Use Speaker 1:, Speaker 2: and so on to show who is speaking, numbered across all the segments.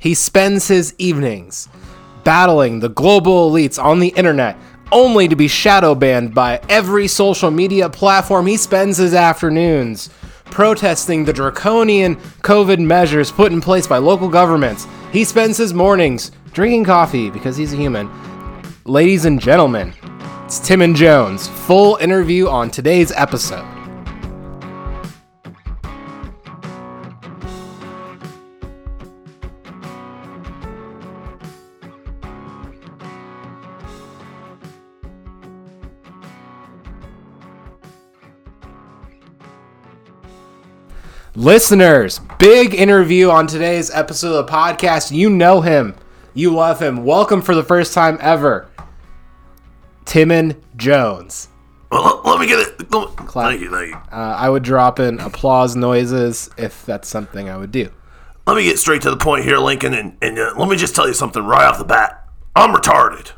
Speaker 1: He spends his evenings battling the global elites on the internet, only to be shadow banned by every social media platform. He spends his afternoons protesting the draconian COVID measures put in place by local governments. He spends his mornings drinking coffee because he's a human. Ladies and gentlemen, it's Tim and Jones. Full interview on today's episode. Listeners, big interview on today's episode of the podcast. You know him, you love him. Welcome for the first time ever, Timon Jones.
Speaker 2: Well, let, me get it. Me-
Speaker 1: Clap.
Speaker 2: Thank you, thank you.
Speaker 1: Uh, I would drop in applause noises if that's something I would do.
Speaker 2: Let me get straight to the point here, Lincoln, and, and uh, let me just tell you something right off the bat. I'm retarded.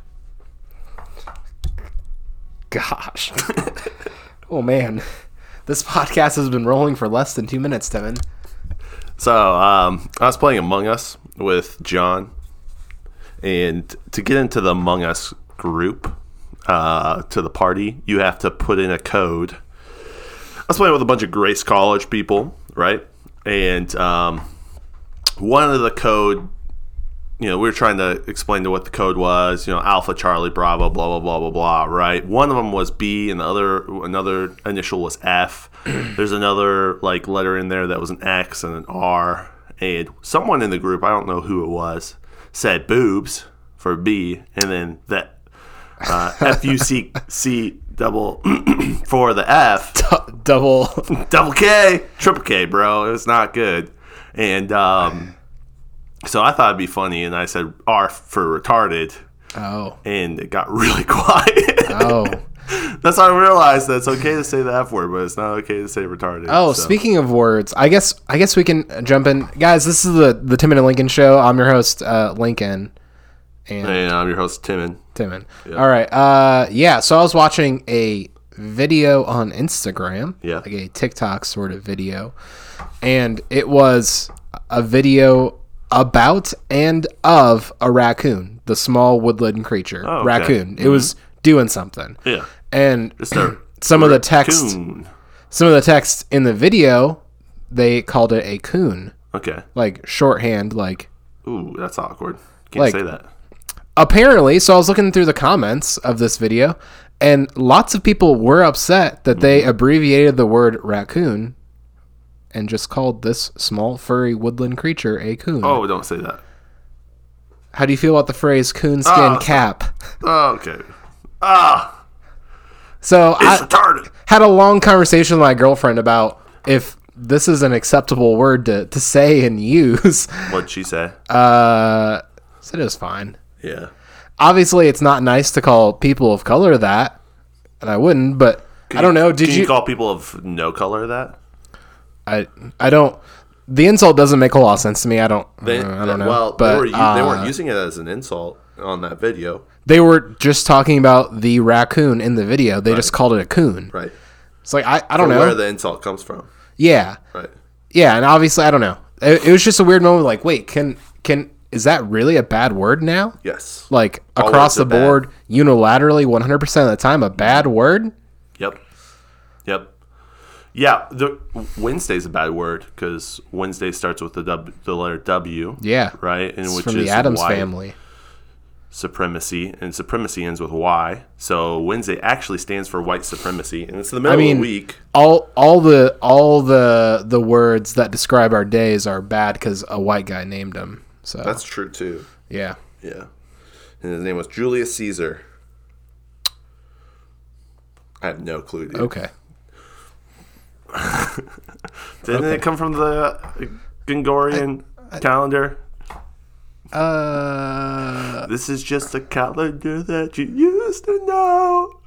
Speaker 1: Gosh. oh man. This podcast has been rolling for less than two minutes, Timon.
Speaker 2: So, um, I was playing Among Us with John, and to get into the Among Us group, uh, to the party, you have to put in a code. I was playing with a bunch of Grace College people, right? And um, one of the code, you know, we were trying to explain to what the code was, you know, Alpha Charlie Bravo, blah blah blah blah blah, right? One of them was B, and the other another initial was F. There's another like letter in there that was an X and an R, and someone in the group, I don't know who it was, said boobs for B, and then that uh, F U C C double for the F
Speaker 1: Double.
Speaker 2: double K, triple K, bro. It was not good. And um, so I thought it'd be funny, and I said R for retarded,
Speaker 1: Oh.
Speaker 2: and it got really quiet.
Speaker 1: Oh.
Speaker 2: That's how I realized that it's okay to say the F word, but it's not okay to say retarded.
Speaker 1: Oh,
Speaker 2: So-
Speaker 1: speaking of words, I guess I guess we can jump in, guys. This is the the Timon and Lincoln show. I'm your host, uh, Lincoln, and
Speaker 2: And I'm your host, Timon.
Speaker 1: Timon. All right. Uh, yeah. So I was watching a video on Instagram,
Speaker 2: Yeah.
Speaker 1: like a TikTok sort of video, and it was a video about and of a raccoon, the small woodland creature,
Speaker 2: Oh, okay.
Speaker 1: raccoon. It was doing something,
Speaker 2: Yeah.
Speaker 1: and some of the text, some of the text in the video, they called it a coon,
Speaker 2: Okay.
Speaker 1: like shorthand, like
Speaker 2: Ooh, that's awkward. Can't
Speaker 1: Like-
Speaker 2: say that.
Speaker 1: apparently so i was looking through the comments of this video and lots of people were upset that
Speaker 2: Mm-hmm.
Speaker 1: they abbreviated the word raccoon and just called this small furry woodland creature a coon
Speaker 2: Oh, don't say that.
Speaker 1: how do you feel about the phrase coonskin
Speaker 2: Oh,
Speaker 1: cap
Speaker 2: Oh, okay. Ah,
Speaker 1: so i
Speaker 2: retarded.
Speaker 1: had a long conversation with my girlfriend about if this is an acceptable word to, to say and use
Speaker 2: What'd she say?
Speaker 1: uh said it was fine
Speaker 2: yeah.
Speaker 1: obviously it's not nice to call people of color that and i wouldn't but i don't know did
Speaker 2: Can
Speaker 1: you,
Speaker 2: you call people of no color that?
Speaker 1: I I don't. The insult doesn't make a lot of sense to me. I don't.
Speaker 2: They,
Speaker 1: uh, I don't know.
Speaker 2: Well,
Speaker 1: but
Speaker 2: they, were, u- they
Speaker 1: uh,
Speaker 2: weren't using it as an insult on that video.
Speaker 1: they were just talking about the raccoon in the video. They just called it a coon.
Speaker 2: Right.
Speaker 1: It's like I, I don't
Speaker 2: From
Speaker 1: know.
Speaker 2: where the insult comes from.
Speaker 1: yeah,
Speaker 2: Right.
Speaker 1: yeah, and obviously I don't know. It, it was just a weird moment. Like, wait, can can is that really a bad word now?
Speaker 2: Yes.
Speaker 1: Like across
Speaker 2: words
Speaker 1: the
Speaker 2: are bad.
Speaker 1: board, unilaterally, one hundred percent of the time, a bad word.
Speaker 2: Yep. Yeah. The Wednesday's a bad word because Wednesday starts with the w, the letter W.
Speaker 1: Yeah,
Speaker 2: Right. And
Speaker 1: It's
Speaker 2: which
Speaker 1: from
Speaker 2: is
Speaker 1: the Addams
Speaker 2: white
Speaker 1: family.
Speaker 2: supremacy, and supremacy ends with Y. So Wednesday actually stands for white supremacy, and it's the middle
Speaker 1: mean,
Speaker 2: of the week.
Speaker 1: All all the all the the words that describe our days are bad because a white guy named them. So
Speaker 2: That's true too.
Speaker 1: yeah.
Speaker 2: Yeah. And his name was Julius Caesar. I have no clue, dude.
Speaker 1: Okay.
Speaker 2: Didn't it come from the Gregorian calendar?
Speaker 1: Uh,
Speaker 2: This is just a calendar that you used to know.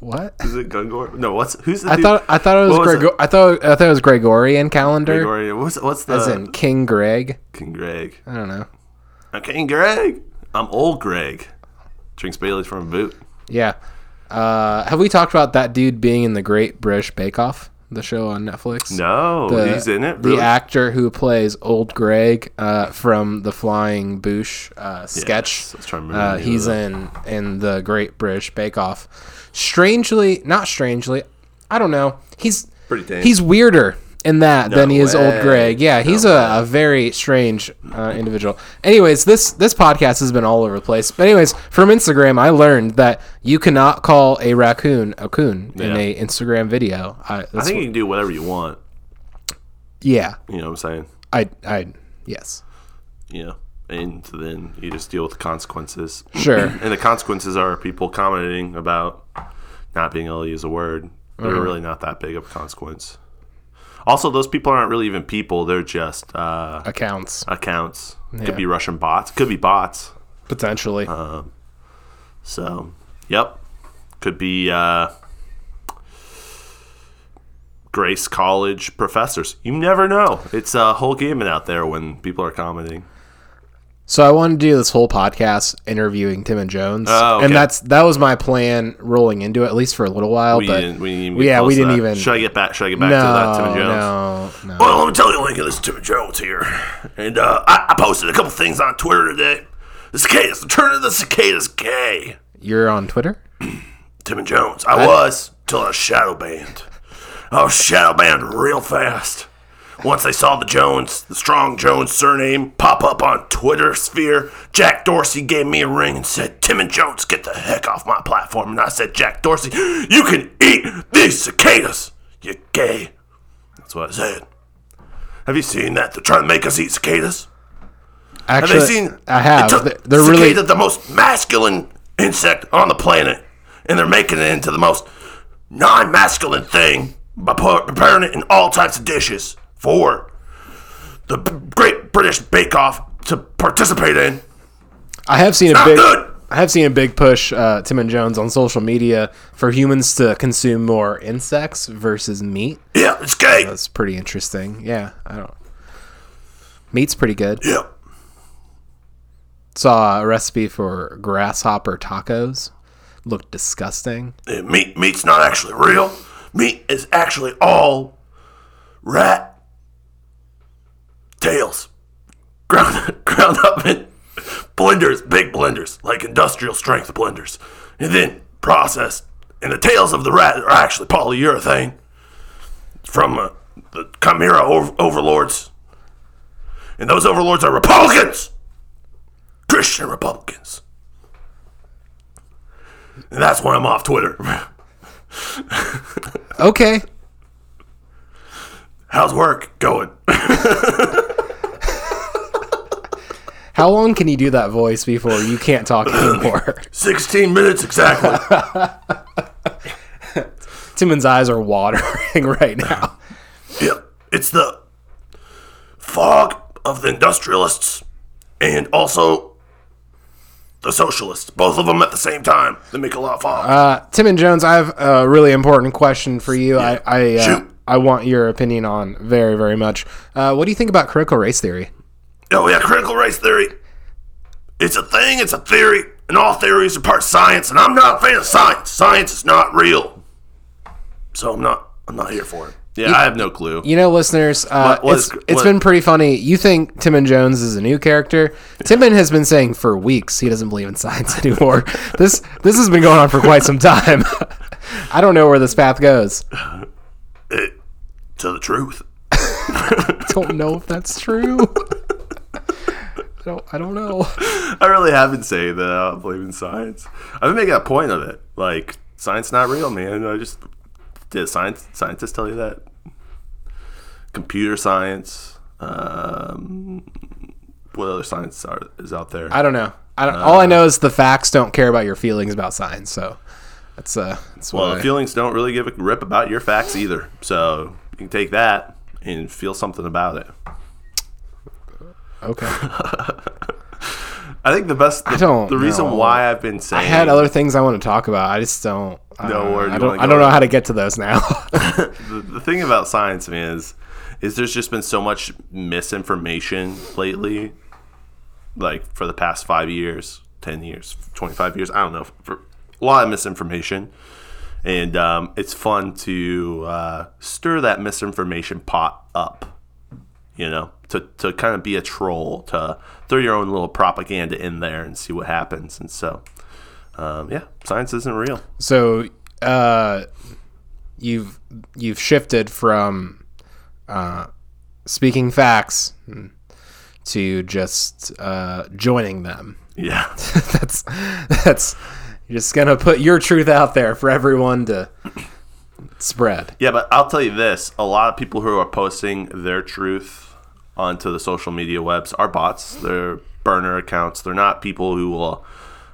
Speaker 1: what?
Speaker 2: Is it Gregor? No, what's who's the
Speaker 1: I
Speaker 2: dude?
Speaker 1: thought I thought it was,
Speaker 2: was
Speaker 1: I thought I thought it was Gregorian calendar,
Speaker 2: Gregorian. What's what's the
Speaker 1: as in King Greg.
Speaker 2: King Greg?
Speaker 1: I don't know.
Speaker 2: I'm King Greg. I'm old Greg. Drinks Bailey's from a boot.
Speaker 1: Yeah. Uh, have we talked about that dude being in the Great British Bake Off? the show on Netflix.
Speaker 2: No,
Speaker 1: the,
Speaker 2: he's in it.
Speaker 1: The actor who plays Old Greg uh, from the Flying Boosh uh, sketch.
Speaker 2: Yes, I was to
Speaker 1: Uh, he's in in the Great British Bake Off. Strangely, not strangely, I don't know. He's
Speaker 2: Pretty tame.
Speaker 1: he's weirder in that than he is Old. Greg. Yeah, he's a, a very strange uh, individual. Anyways, this this podcast has been all over the place. But anyways, from Instagram, I learned that you cannot call a raccoon a coon in a Instagram video. I,
Speaker 2: I think
Speaker 1: what-
Speaker 2: you can do whatever you want.
Speaker 1: yeah,
Speaker 2: You know what I'm saying?
Speaker 1: I I yes,
Speaker 2: Yeah, and then you just deal with the consequences.
Speaker 1: sure.
Speaker 2: And the consequences are people commenting about not being able to use a word. They're
Speaker 1: Mm-hmm.
Speaker 2: really not that big of a consequence. Also, those people aren't really even people. They're just uh,
Speaker 1: Accounts
Speaker 2: accounts.
Speaker 1: Yeah.
Speaker 2: Could be Russian bots. Could be bots.
Speaker 1: potentially.
Speaker 2: Uh, So, yep. Could be uh, Grace College professors. You never know. It's a whole gaming out there when people are commenting.
Speaker 1: So I wanted to do this whole podcast interviewing Tim and Jones,
Speaker 2: Oh, okay.
Speaker 1: and that's that was my plan rolling into it, at least for a little while.
Speaker 2: We
Speaker 1: but
Speaker 2: didn't. We didn't even
Speaker 1: yeah, we didn't even.
Speaker 2: Should I get back? Should I get back
Speaker 1: no,
Speaker 2: to that, Tim and Jones?
Speaker 1: no, no.
Speaker 2: Well, let me tell you, Lincoln. This is Tim Jones here, and uh, I, I posted a couple things on Twitter today. The cicadas, the turn of the cicadas, gay.
Speaker 1: You're on Twitter.
Speaker 2: Tim and Jones. I was till I was shadow banned. I was shadow banned real fast. Once they saw the Jones, the strong Jones surname, pop up on Twitter sphere, Jack Dorsey gave me a ring and said, Tim and Jones, get the heck off my platform. And I said, Jack Dorsey, you can eat these cicadas, you gay. That's what I said. Have you seen that? They're trying to make us eat cicadas. Have
Speaker 1: Actually,
Speaker 2: they seen?
Speaker 1: I have.
Speaker 2: They took
Speaker 1: They're- They're
Speaker 2: cicada,
Speaker 1: really.
Speaker 2: the most masculine insect on the planet, and they're making it into the most non-masculine thing by preparing it in all types of dishes for the B- Great British Bake Off to participate in.
Speaker 1: I have seen a big.
Speaker 2: good.
Speaker 1: I have seen a big push, uh, Tim and Jones, on social media for humans to consume more insects versus meat.
Speaker 2: Yeah, it's gay.
Speaker 1: That's pretty interesting. Yeah, I don't. Meat's pretty good.
Speaker 2: Yeah.
Speaker 1: Saw a recipe for grasshopper tacos. Looked disgusting.
Speaker 2: Yeah, meat meat's not actually real. Meat is actually all rat tails ground ground up in blenders, big blenders, like industrial strength blenders, and then processed. And the tails of the rat are actually polyurethane from uh, the Chimera ov- overlords, and those overlords are Republicans, Christian Republicans. And that's why I'm off Twitter.
Speaker 1: Okay.
Speaker 2: How's work going?
Speaker 1: How long can you do that voice before you can't talk anymore?
Speaker 2: 16 minutes exactly.
Speaker 1: Timon's eyes are watering right now.
Speaker 2: yep. It's the fog of the industrialists and also the socialists. Both of them at the same time. They make a lot of fog.
Speaker 1: Uh, Tim and Jones, I have a really important question for you. I I, uh,
Speaker 2: Shoot.
Speaker 1: I want your opinion on very very much. Uh, what do you think about critical race theory?
Speaker 2: Oh, yeah, critical race theory. It's a thing, it's a theory, and all theories are part of science, and I'm not a fan of science. Science is not real. So I'm not I'm not here for it. Yeah, I have no clue.
Speaker 1: You know, listeners, uh,
Speaker 2: What- what
Speaker 1: it's,
Speaker 2: is-
Speaker 1: it's
Speaker 2: what-
Speaker 1: been pretty funny. You think Timon Jones is a new character? Timon has been saying for weeks he doesn't believe in science anymore. this this has been going on for quite some time. I don't know where this path goes.
Speaker 2: It, to the truth.
Speaker 1: Don't know if that's true. I don't. I don't know.
Speaker 2: I really have been saying that I don't believe in science. I've been making a point of it. Like, science not real, man. I just did science scientists tell you that? Computer science. Um, what other science are, is out there?
Speaker 1: I don't know. I don't, all I know is the facts don't care about your feelings about science. So that's uh. That's
Speaker 2: well,
Speaker 1: what
Speaker 2: the
Speaker 1: I-
Speaker 2: feelings don't really give a rip about your facts either. So you can take that and feel something about it.
Speaker 1: Okay.
Speaker 2: I think the best. The,
Speaker 1: don't
Speaker 2: The reason
Speaker 1: know.
Speaker 2: why I've been saying
Speaker 1: I had other things I want to talk about. I just don't. Uh,
Speaker 2: No, where do
Speaker 1: I don't. I don't know how to get to those now.
Speaker 2: the, the thing about science, man, is is there's just been so much misinformation lately, like for the past five years, ten years, twenty five years. I don't know, for a lot of misinformation, and um, it's fun to uh, stir that misinformation pot up. You know, to to kind of be a troll, to throw your own little propaganda in there and see what happens. And so, um, yeah, science isn't real.
Speaker 1: So uh, you've you've shifted from uh, speaking facts to just uh, joining them.
Speaker 2: Yeah,
Speaker 1: that's that's you're just gonna put your truth out there for everyone to spread.
Speaker 2: yeah. But I'll tell you this: a lot of people who are posting their truth onto the social media webs are bots. They're burner accounts. They're not people who will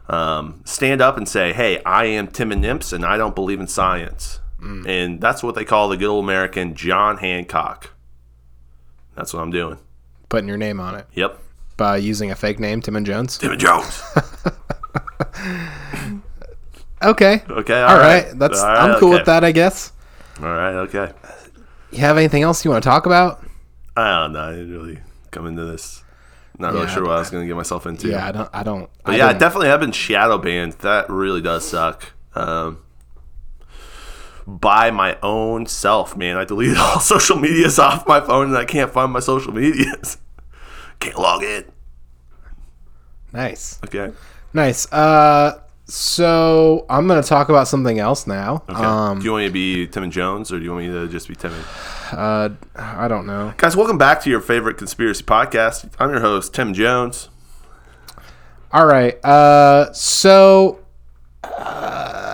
Speaker 2: um, stand up and say, "Hey, I am Tim and Nimps, and I don't believe in science." And that's what they call the good old American John Hancock. That's what I'm doing.
Speaker 1: Putting your name on it
Speaker 2: Yep,
Speaker 1: by using a fake name, Tim and Jones.
Speaker 2: Tim and Jones.
Speaker 1: Okay.
Speaker 2: Okay,
Speaker 1: All right. That's
Speaker 2: All right,
Speaker 1: I'm cool
Speaker 2: okay.
Speaker 1: with that, I guess.
Speaker 2: All right, okay.
Speaker 1: You have anything else you want to talk about?
Speaker 2: I don't know. I didn't really come into this. Not really sure what I was going to get myself into.
Speaker 1: Yeah, I don't. I don't.
Speaker 2: But
Speaker 1: I
Speaker 2: yeah, I definitely have been shadow banned. That really does suck. Um, by my own self, man. I deleted all social medias off my phone and I can't find my social medias. can't log in.
Speaker 1: nice,
Speaker 2: Okay.
Speaker 1: nice. Uh, so I'm gonna talk about something else now.
Speaker 2: Okay.
Speaker 1: Um,
Speaker 2: do you want me to be Tim and Jones or do you want me to just be Tim and
Speaker 1: uh, I don't know.
Speaker 2: Guys, welcome back to your favorite conspiracy podcast. I'm your host, Tim Jones.
Speaker 1: All right. Uh, so. Uh,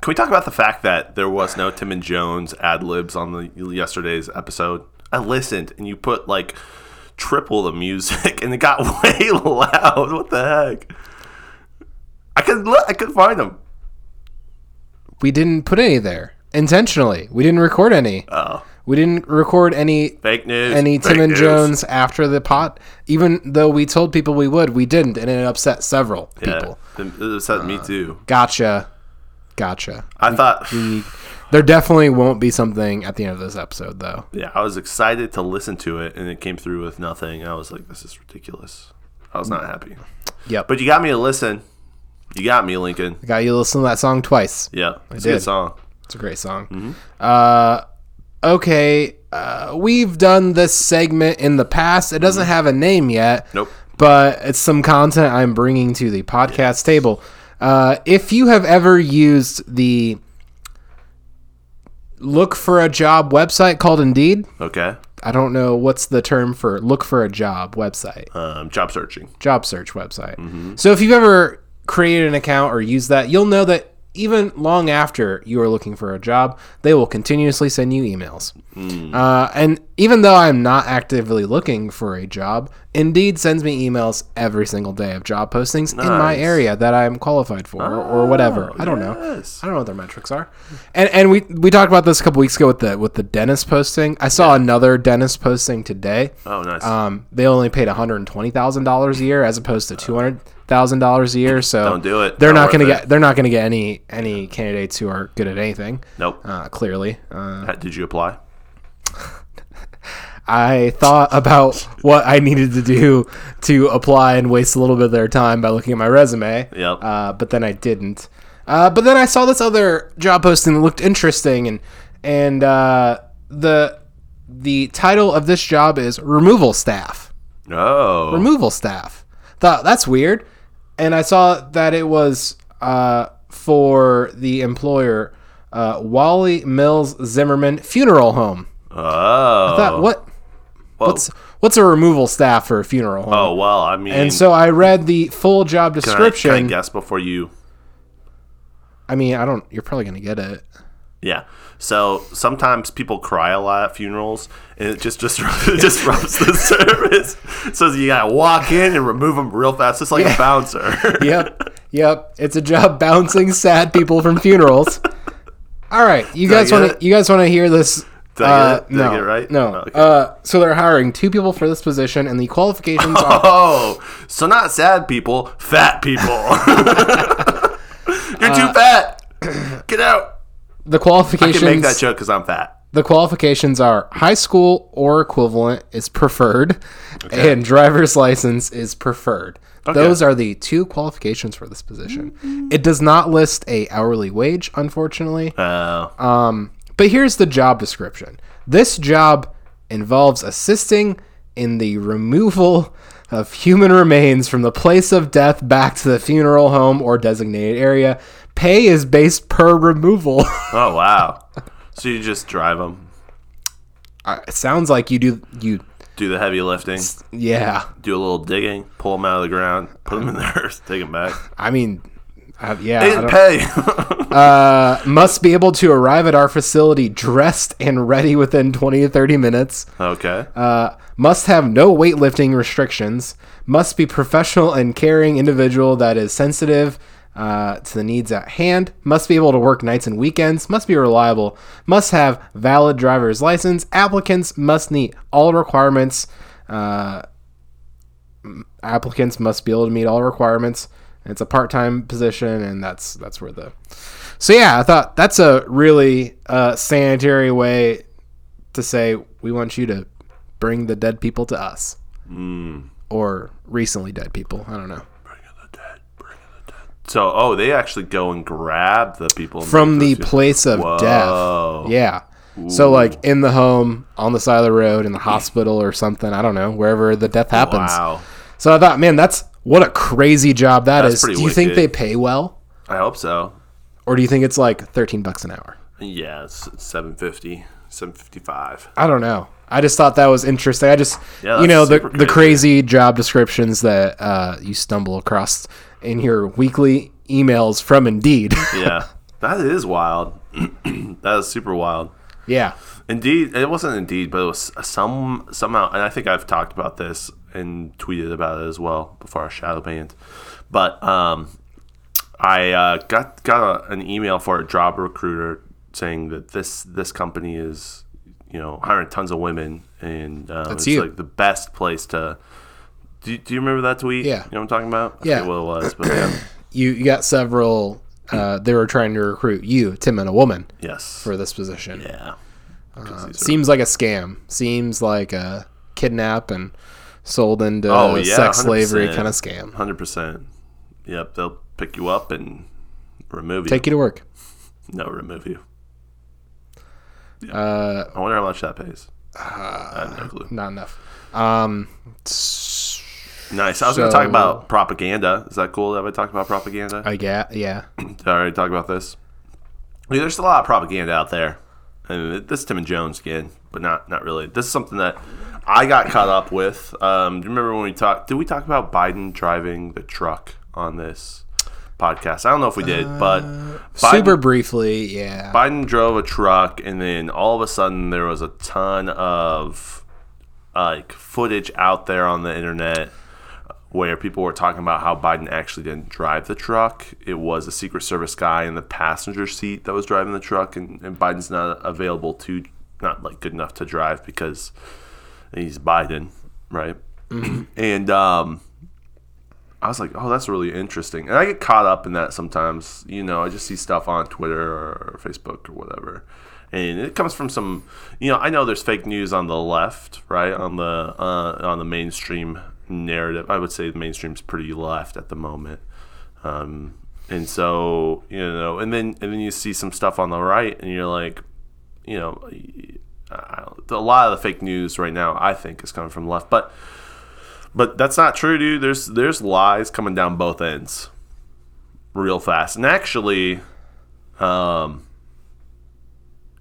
Speaker 2: Can we talk about the fact that there was no Tim and Jones ad libs on the yesterday's episode? I listened, and you put like triple the music, and it got way loud. What the heck? I could look, I could find them.
Speaker 1: we didn't put any there intentionally. We didn't record any.
Speaker 2: Oh,
Speaker 1: We didn't record any
Speaker 2: fake news.
Speaker 1: any Tim and
Speaker 2: news.
Speaker 1: Jones after the pot. Even though we told people we would, we didn't, and it upset several
Speaker 2: Yeah,
Speaker 1: people. Uh,
Speaker 2: it upset me too.
Speaker 1: Gotcha, gotcha.
Speaker 2: I thought,
Speaker 1: There definitely won't be something at the end of this episode, though.
Speaker 2: yeah, I was excited to listen to it, and it came through with nothing. I was like, this is ridiculous. I was not happy.
Speaker 1: Yep.
Speaker 2: But you got me to listen. You got me, Lincoln.
Speaker 1: I got you to listen to that song twice.
Speaker 2: Yeah, it's a
Speaker 1: did.
Speaker 2: good song.
Speaker 1: It's a great song.
Speaker 2: Mm-hmm.
Speaker 1: Uh, okay, uh, we've done this segment in the past. It doesn't have a name yet.
Speaker 2: Nope.
Speaker 1: But it's some content I'm bringing to the podcast table. Uh, if you have ever used the look for a job website called Indeed,
Speaker 2: Okay.
Speaker 1: I don't know what's the term for look for a job website,
Speaker 2: Um, job searching.
Speaker 1: job search website. So if you've ever created an account or used that, you'll know that even long after you are looking for a job, they will continuously send you emails. Uh, and even though I'm not actively looking for a job, Indeed sends me emails every single day of job postings in my area that I'm qualified for or, or whatever. I don't know. I don't know what their metrics are. And and we we talked about this a couple weeks ago with the with the dentist posting. I saw another dentist posting today.
Speaker 2: Oh, nice.
Speaker 1: Um, they only paid one hundred twenty thousand dollars a year as opposed to two hundred thousand dollars a year. So
Speaker 2: Don't do it.
Speaker 1: They're
Speaker 2: Not
Speaker 1: not going to
Speaker 2: worth it.
Speaker 1: get. They're not going to get any any candidates who are good at anything.
Speaker 2: nope.
Speaker 1: Uh, clearly, uh,
Speaker 2: Did you apply?
Speaker 1: I thought about what I needed to do to apply and waste a little bit of their time by looking at my resume.
Speaker 2: Yep.
Speaker 1: Uh, but then I didn't. Uh, but then I saw this other job posting that looked interesting, and and uh, the the title of this job is removal staff.
Speaker 2: Oh.
Speaker 1: removal staff. Thought that's weird, and I saw that it was uh, for the employer uh, Wally Mills Zimmerman Funeral Home.
Speaker 2: oh.
Speaker 1: I thought what
Speaker 2: Whoa.
Speaker 1: what's what's a removal staff for a funeral home?
Speaker 2: Oh well, I mean,
Speaker 1: And so I read the full job
Speaker 2: can I,
Speaker 1: description.
Speaker 2: can I guess before you?
Speaker 1: I mean, I don't. You're probably gonna get it.
Speaker 2: Yeah. So sometimes people cry a lot at funerals, and it just just it disrupts the service. So you gotta walk in and remove them real fast, just like a bouncer.
Speaker 1: Yep, yep. It's a job bouncing sad people from funerals. All right, you
Speaker 2: Did
Speaker 1: guys want to you guys want to hear this?
Speaker 2: Did I
Speaker 1: uh,
Speaker 2: get it? Did I
Speaker 1: no,
Speaker 2: it right?
Speaker 1: No.
Speaker 2: Okay.
Speaker 1: Uh, so they're hiring two people for this position, and the qualifications are
Speaker 2: Oh, so not sad people, fat people. You're
Speaker 1: Uh,
Speaker 2: too fat. Get out.
Speaker 1: The qualifications.
Speaker 2: I can make that joke because I'm fat.
Speaker 1: The qualifications are high school or equivalent is preferred, and driver's license is preferred. Those are the two qualifications for this position. It does not list a hourly wage, unfortunately.
Speaker 2: Uh,
Speaker 1: But here's the job description. This job involves assisting in the removal of human remains from the place of death back to the funeral home or designated area. Pay is based per removal.
Speaker 2: oh wow. So you just drive them,
Speaker 1: Uh, it sounds like you do you
Speaker 2: do the heavy lifting,
Speaker 1: yeah.
Speaker 2: do a little digging, pull them out of the ground, put them in the earth, take them back.
Speaker 1: I mean uh, yeah.
Speaker 2: They
Speaker 1: I
Speaker 2: didn't pay.
Speaker 1: uh, must be able to arrive at our facility dressed and ready within 20 to 30 minutes.
Speaker 2: okay.
Speaker 1: Uh, must have no weightlifting restrictions. Must be professional and caring individual that is sensitive uh, to the needs at hand. Must be able to work nights and weekends. Must be reliable. Must have valid driver's license. Applicants must meet all requirements. Uh, applicants must be able to meet all requirements. It's a part-time position, and that's that's where the. So yeah, I thought that's a really uh, sanitary way to say we want you to bring the dead people to us, or recently dead people. I don't know
Speaker 2: So, oh, they actually go and grab the people
Speaker 1: from the place of
Speaker 2: Whoa.
Speaker 1: death. Yeah. So like in the home, on the side of the road, in the hospital or something. I don't know wherever the death happens.
Speaker 2: Wow.
Speaker 1: So I thought, man, that's what a crazy job that
Speaker 2: That's
Speaker 1: is. Do you think they pay well,
Speaker 2: I hope so.
Speaker 1: or do you think it's like thirteen bucks an hour?
Speaker 2: Yeah, it's 750, 755.
Speaker 1: I don't know. I just thought that was interesting. I just,
Speaker 2: Yeah,
Speaker 1: you know, the
Speaker 2: super
Speaker 1: the
Speaker 2: crazy.
Speaker 1: crazy job descriptions that uh, you stumble across in your weekly emails from Indeed.
Speaker 2: Yeah. that is wild. that is super wild.
Speaker 1: yeah.
Speaker 2: Indeed, it wasn't Indeed, but it was some somehow, and I think I've talked about this and tweeted about it as well before our shadow banned. But um, I uh, got got a, an email for a job recruiter saying that this this company is you know hiring tons of women and uh, it's
Speaker 1: you.
Speaker 2: like the best place to. Do, do you remember that tweet?
Speaker 1: Yeah.
Speaker 2: you know what I'm talking about. I
Speaker 1: Yeah.
Speaker 2: what it was, but yeah,
Speaker 1: You you got several. Uh, they were trying to recruit you, Tim, and a woman
Speaker 2: yes,
Speaker 1: for this position.
Speaker 2: yeah. 'Cause these are-
Speaker 1: Seems like a scam. Seems like a kidnap and sold into
Speaker 2: Oh, yeah,
Speaker 1: sex slavery
Speaker 2: 100%.
Speaker 1: kind of scam.
Speaker 2: Hundred percent. Yep, they'll pick you up and remove you.
Speaker 1: Take you to work.
Speaker 2: no, remove you.
Speaker 1: Uh,
Speaker 2: I wonder how much that pays. I have no clue.
Speaker 1: not enough. Um, s-
Speaker 2: Nice. I was going to talk about propaganda. Is that cool that I talked about propaganda?
Speaker 1: I get yeah.
Speaker 2: Did I already talk about this? Yeah, there's a lot of propaganda out there. And this is Tim and Jones again, but not not really. This is something that I got caught up with. Um, do you remember when we talked? Did we talk about Biden driving the truck on this podcast? I don't know if we did, but Biden-
Speaker 1: Super briefly, yeah.
Speaker 2: Biden drove a truck, and then all of a sudden there was a ton of like footage out there on the internet where people were talking about how Biden actually didn't drive the truck. It was a Secret Service guy in the passenger seat that was driving the truck, and, and Biden's not available to, not like good enough to drive because he's Biden, right? and um, I was like, oh, that's really interesting. And I get caught up in that sometimes. You know, I just see stuff on Twitter or Facebook or whatever. And it comes from some, you know, I know there's fake news on the left, right? On the uh, on the mainstream narrative. I would say the mainstream's pretty left at the moment. Um, and so, you know, and then and then you see some stuff on the right and you're like, you know, a lot of the fake news right now I think is coming from the left, but but that's not true, dude. There's there's lies coming down both ends, real fast. And actually, um,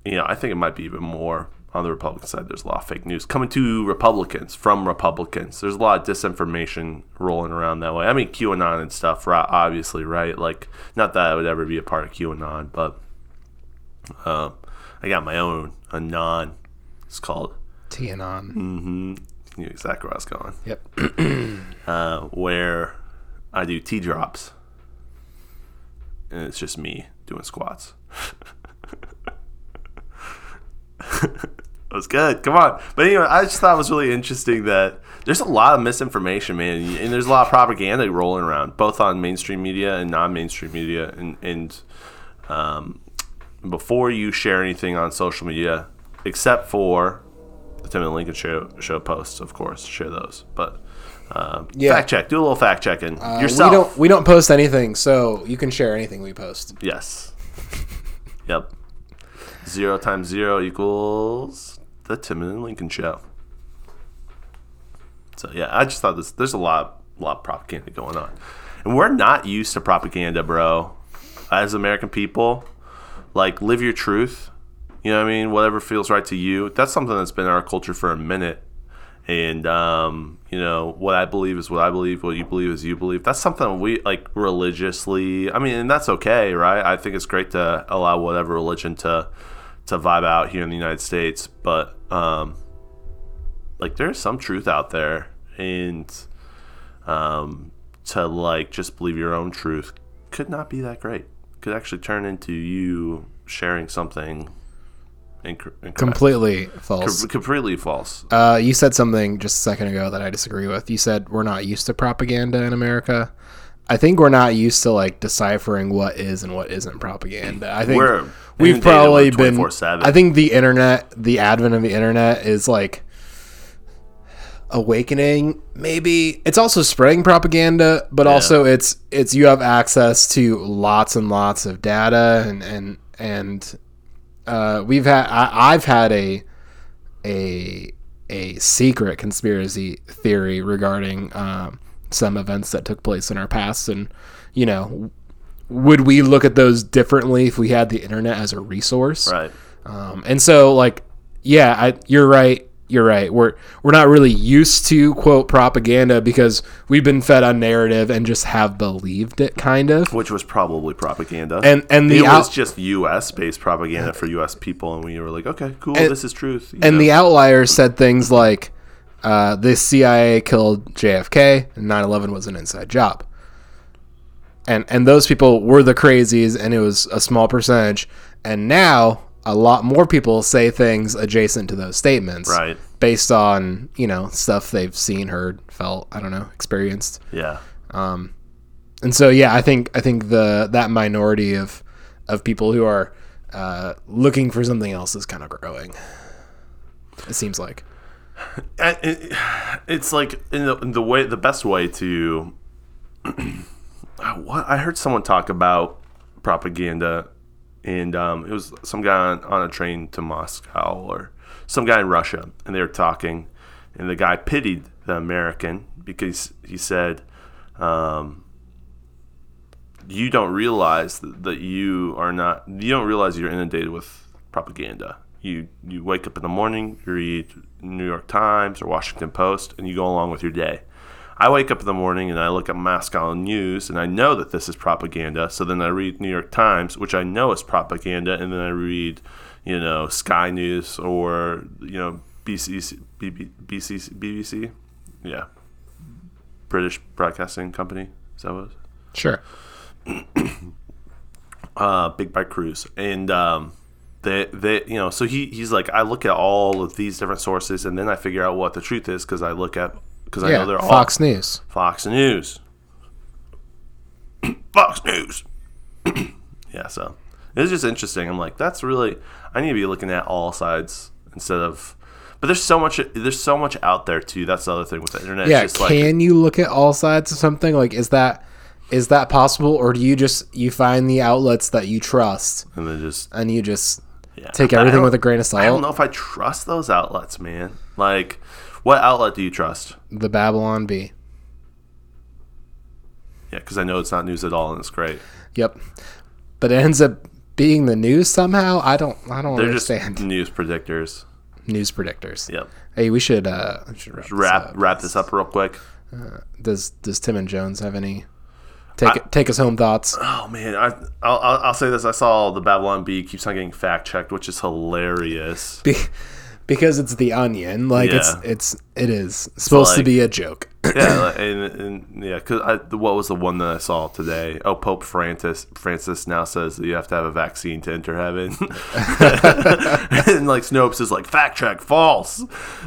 Speaker 2: you know, I think it might be even more on the Republican side. There's a lot of fake news coming to Republicans from Republicans. There's a lot of disinformation rolling around that way. I mean, QAnon and stuff, right? Obviously, right? Like, not that I would ever be a part of QAnon, but uh, I got my own anon. It's called.
Speaker 1: TAnon.
Speaker 2: Mm-hmm. You knew exactly where I was going
Speaker 1: Yep.
Speaker 2: uh, where I do T drops, and it's just me doing squats. That was good. Come on. But anyway, I just thought it was really interesting that there's a lot of misinformation, man, and there's a lot of propaganda rolling around, both on mainstream media and non-mainstream media. And and um, before you share anything on social media, except for the Tim and Lincoln show, show posts, of course. Share those, but uh,
Speaker 1: Yeah.
Speaker 2: fact check. Do a little fact checking
Speaker 1: Uh,
Speaker 2: yourself.
Speaker 1: We don't we don't post anything, so you can share anything we post.
Speaker 2: Yes. yep. Zero times zero equals the Tim and Lincoln show. So yeah, I just thought this. There's a lot, lot of propaganda going on, and we're not used to propaganda, bro. As American people, like live your truth. You know what I mean? Whatever feels right to you. That's something that's been in our culture for a minute. And um, you know what I believe is what I believe. What you believe is you believe. That's something we like religiously. I mean, and that's okay, right? I think it's great to allow whatever religion to to vibe out here in the United States. But um, like, there's some truth out there, and um, to like just believe your own truth could not be that great. Could actually turn into you sharing something inc-
Speaker 1: Completely false.
Speaker 2: Com- completely false.
Speaker 1: Uh, you said something just a second ago that I disagree with. You said we're not used to propaganda in America. I think we're not used to like deciphering what is and what isn't propaganda. I think
Speaker 2: We're
Speaker 1: we've probably been.
Speaker 2: 24/7.
Speaker 1: I think the internet, the advent of the internet, is like awakening. Maybe it's also spreading propaganda, but also it's it's you have access to lots and lots of data and and and uh, we've had I, I've had a a a secret conspiracy theory regarding um, some events that took place in our past, and you know, would we look at those differently if we had the internet as a resource?
Speaker 2: right.
Speaker 1: Um, and so, like, yeah, I, you're right. You're right. We're we're not really used to quote propaganda because we've been fed on narrative and just have believed it, kind of.
Speaker 2: Which was probably propaganda.
Speaker 1: And and the
Speaker 2: it was just U.S. based propaganda for U.S. people, and we were like, okay, cool,
Speaker 1: And-
Speaker 2: this is truth. you
Speaker 1: and
Speaker 2: know?
Speaker 1: the outliers said things like uh, the CIA killed JFK and 9/11 was an inside job. And and those people were the crazies and it was a small percentage and now a lot more people say things adjacent to those statements
Speaker 2: Right.
Speaker 1: based on, you know, stuff they've seen, heard, felt, I don't know, experienced.
Speaker 2: yeah, Um,
Speaker 1: And so yeah, I think I think the that minority of of people who are uh, looking for something else is kind of growing. It seems like.
Speaker 2: It's like in the, in the way the best way to. what I heard someone talk about propaganda, and um, it was some guy on, on a train to Moscow or some guy in Russia, and they were talking, and the guy pitied the American because he said. Um, you don't realize that you are not you don't realize you're inundated with propaganda you you wake up in the morning you read new york times or washington post and you go along with your day i wake up in the morning and i look at moscow news and i know that this is propaganda so then i read new york times which i know is propaganda and then i read you know sky news or you know bcc BB, BCC, bbc yeah british broadcasting company is that what it is?
Speaker 1: Sure.
Speaker 2: uh, Big Bike Cruise, and um, they they you know so he he's like I look at all of these different sources and then I figure out what the truth is because I look at because I know they're
Speaker 1: Fox News.
Speaker 2: all Fox News, Fox News. yeah, so it's just interesting. I'm like that's really I need to be looking at all sides instead of. But there's so much. There's so much out there too. That's the other thing with the internet.
Speaker 1: Yeah.
Speaker 2: just
Speaker 1: Can
Speaker 2: like
Speaker 1: you look at all sides of something? Like, is that is that possible, or do you just you find the outlets that you trust
Speaker 2: and then just
Speaker 1: and you just
Speaker 2: yeah.
Speaker 1: take everything with a grain of salt.
Speaker 2: I don't know if I trust those outlets, man. Like, what outlet do you trust?
Speaker 1: The Babylon Bee.
Speaker 2: Yeah, because I know it's not news at all, and it's great.
Speaker 1: Yep. But it ends up being the news somehow. I don't. I don't
Speaker 2: They're
Speaker 1: understand.
Speaker 2: just news predictors.
Speaker 1: news predictors.
Speaker 2: Yep.
Speaker 1: Hey, we should uh we should wrap, this
Speaker 2: Wrap
Speaker 1: up.
Speaker 2: wrap this up real quick.
Speaker 1: Does Does Tim and Jones have any take take us home thoughts?
Speaker 2: Oh man, I I'll, I'll, say this. I saw the Babylon Bee keeps on getting fact checked, which is hilarious.
Speaker 1: Be- because it's the Onion. Like it's
Speaker 2: Yeah.
Speaker 1: it's it is supposed to
Speaker 2: like-
Speaker 1: be a joke.
Speaker 2: yeah, and, and yeah, because what was the one that I saw today? Oh, Pope Francis Francis now says that you have to have a vaccine to enter heaven, and like Snopes is like fact check false.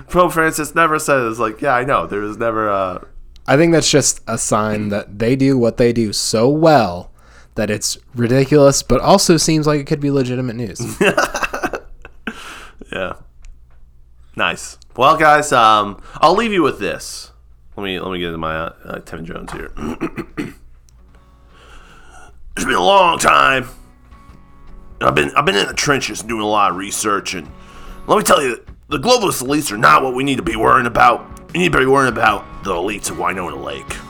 Speaker 2: Pope Francis never says like yeah I know there was never a
Speaker 1: I think that's just a sign that they do what they do so well that it's ridiculous, but also seems like it could be legitimate news.
Speaker 2: Yeah. Nice. Well, guys, um, I'll leave you with this. Let me let me get into my uh, uh, Tim Jones here. it's been a long time. I've been I've been in the trenches doing a lot of research, and let me tell you, the globalist elites are not what we need to be worrying about. We need to be worrying about the elites of Winona Lake.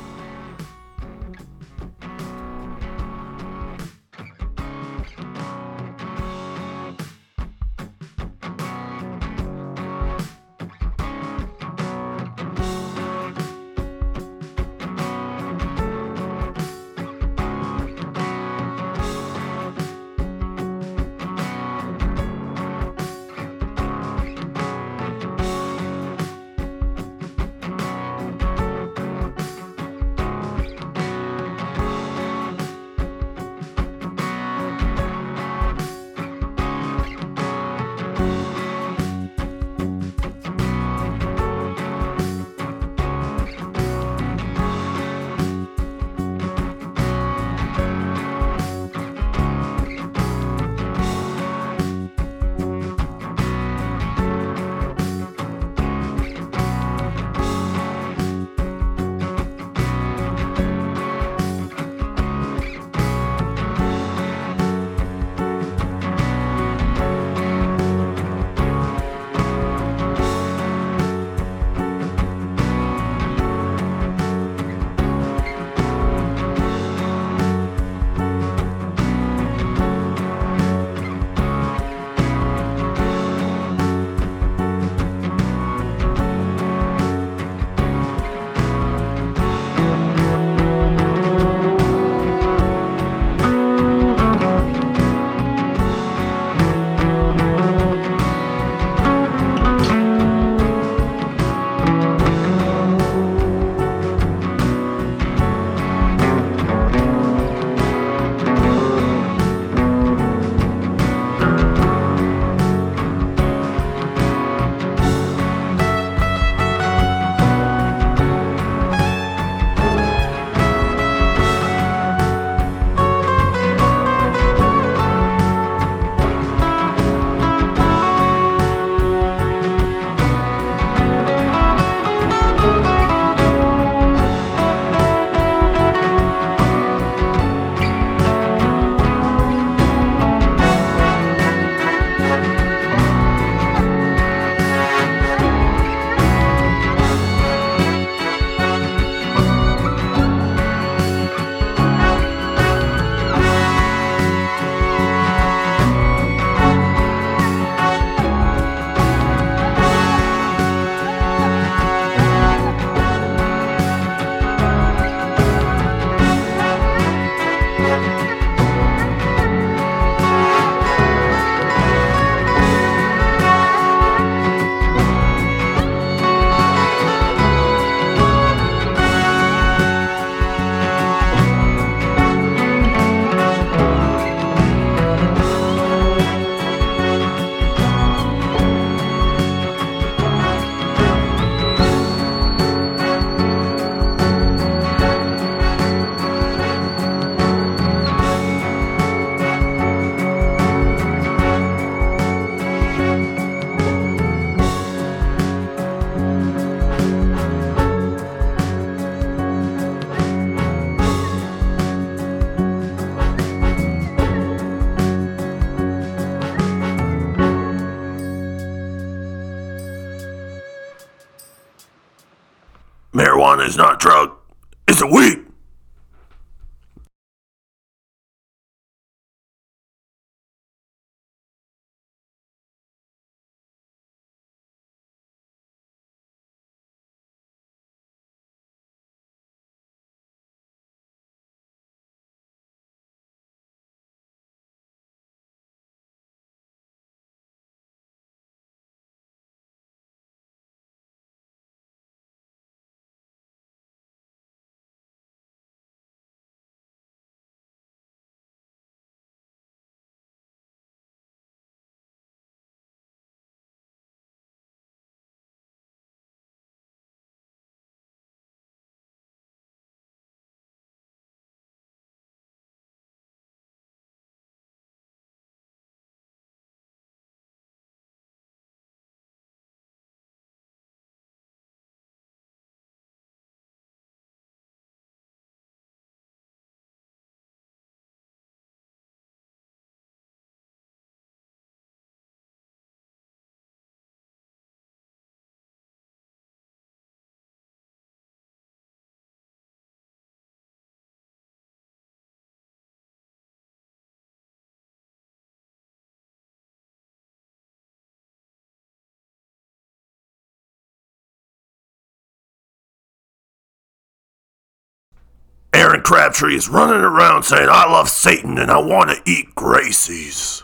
Speaker 2: Crabtree is running around saying, I love Satan and I want to eat Gracie's.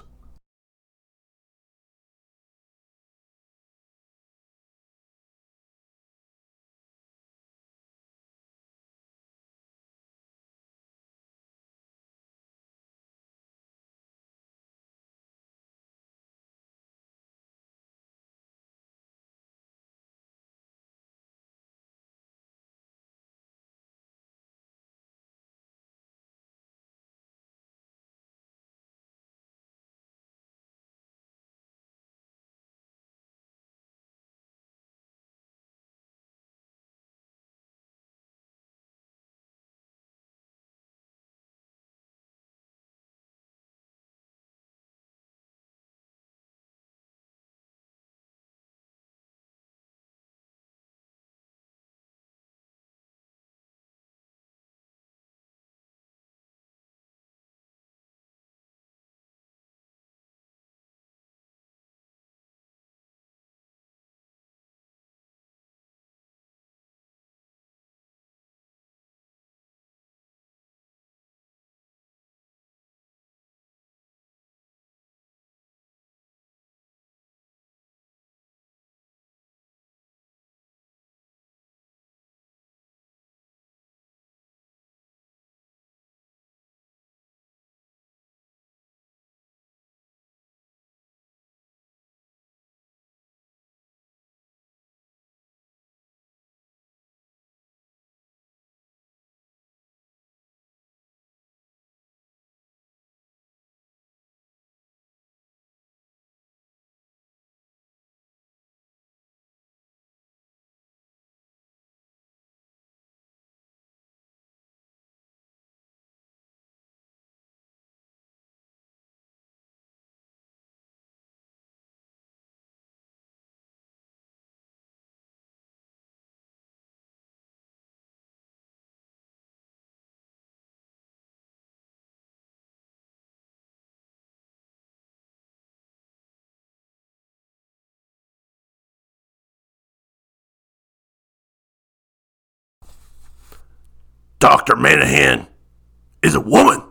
Speaker 2: Dr. Manahan is a woman.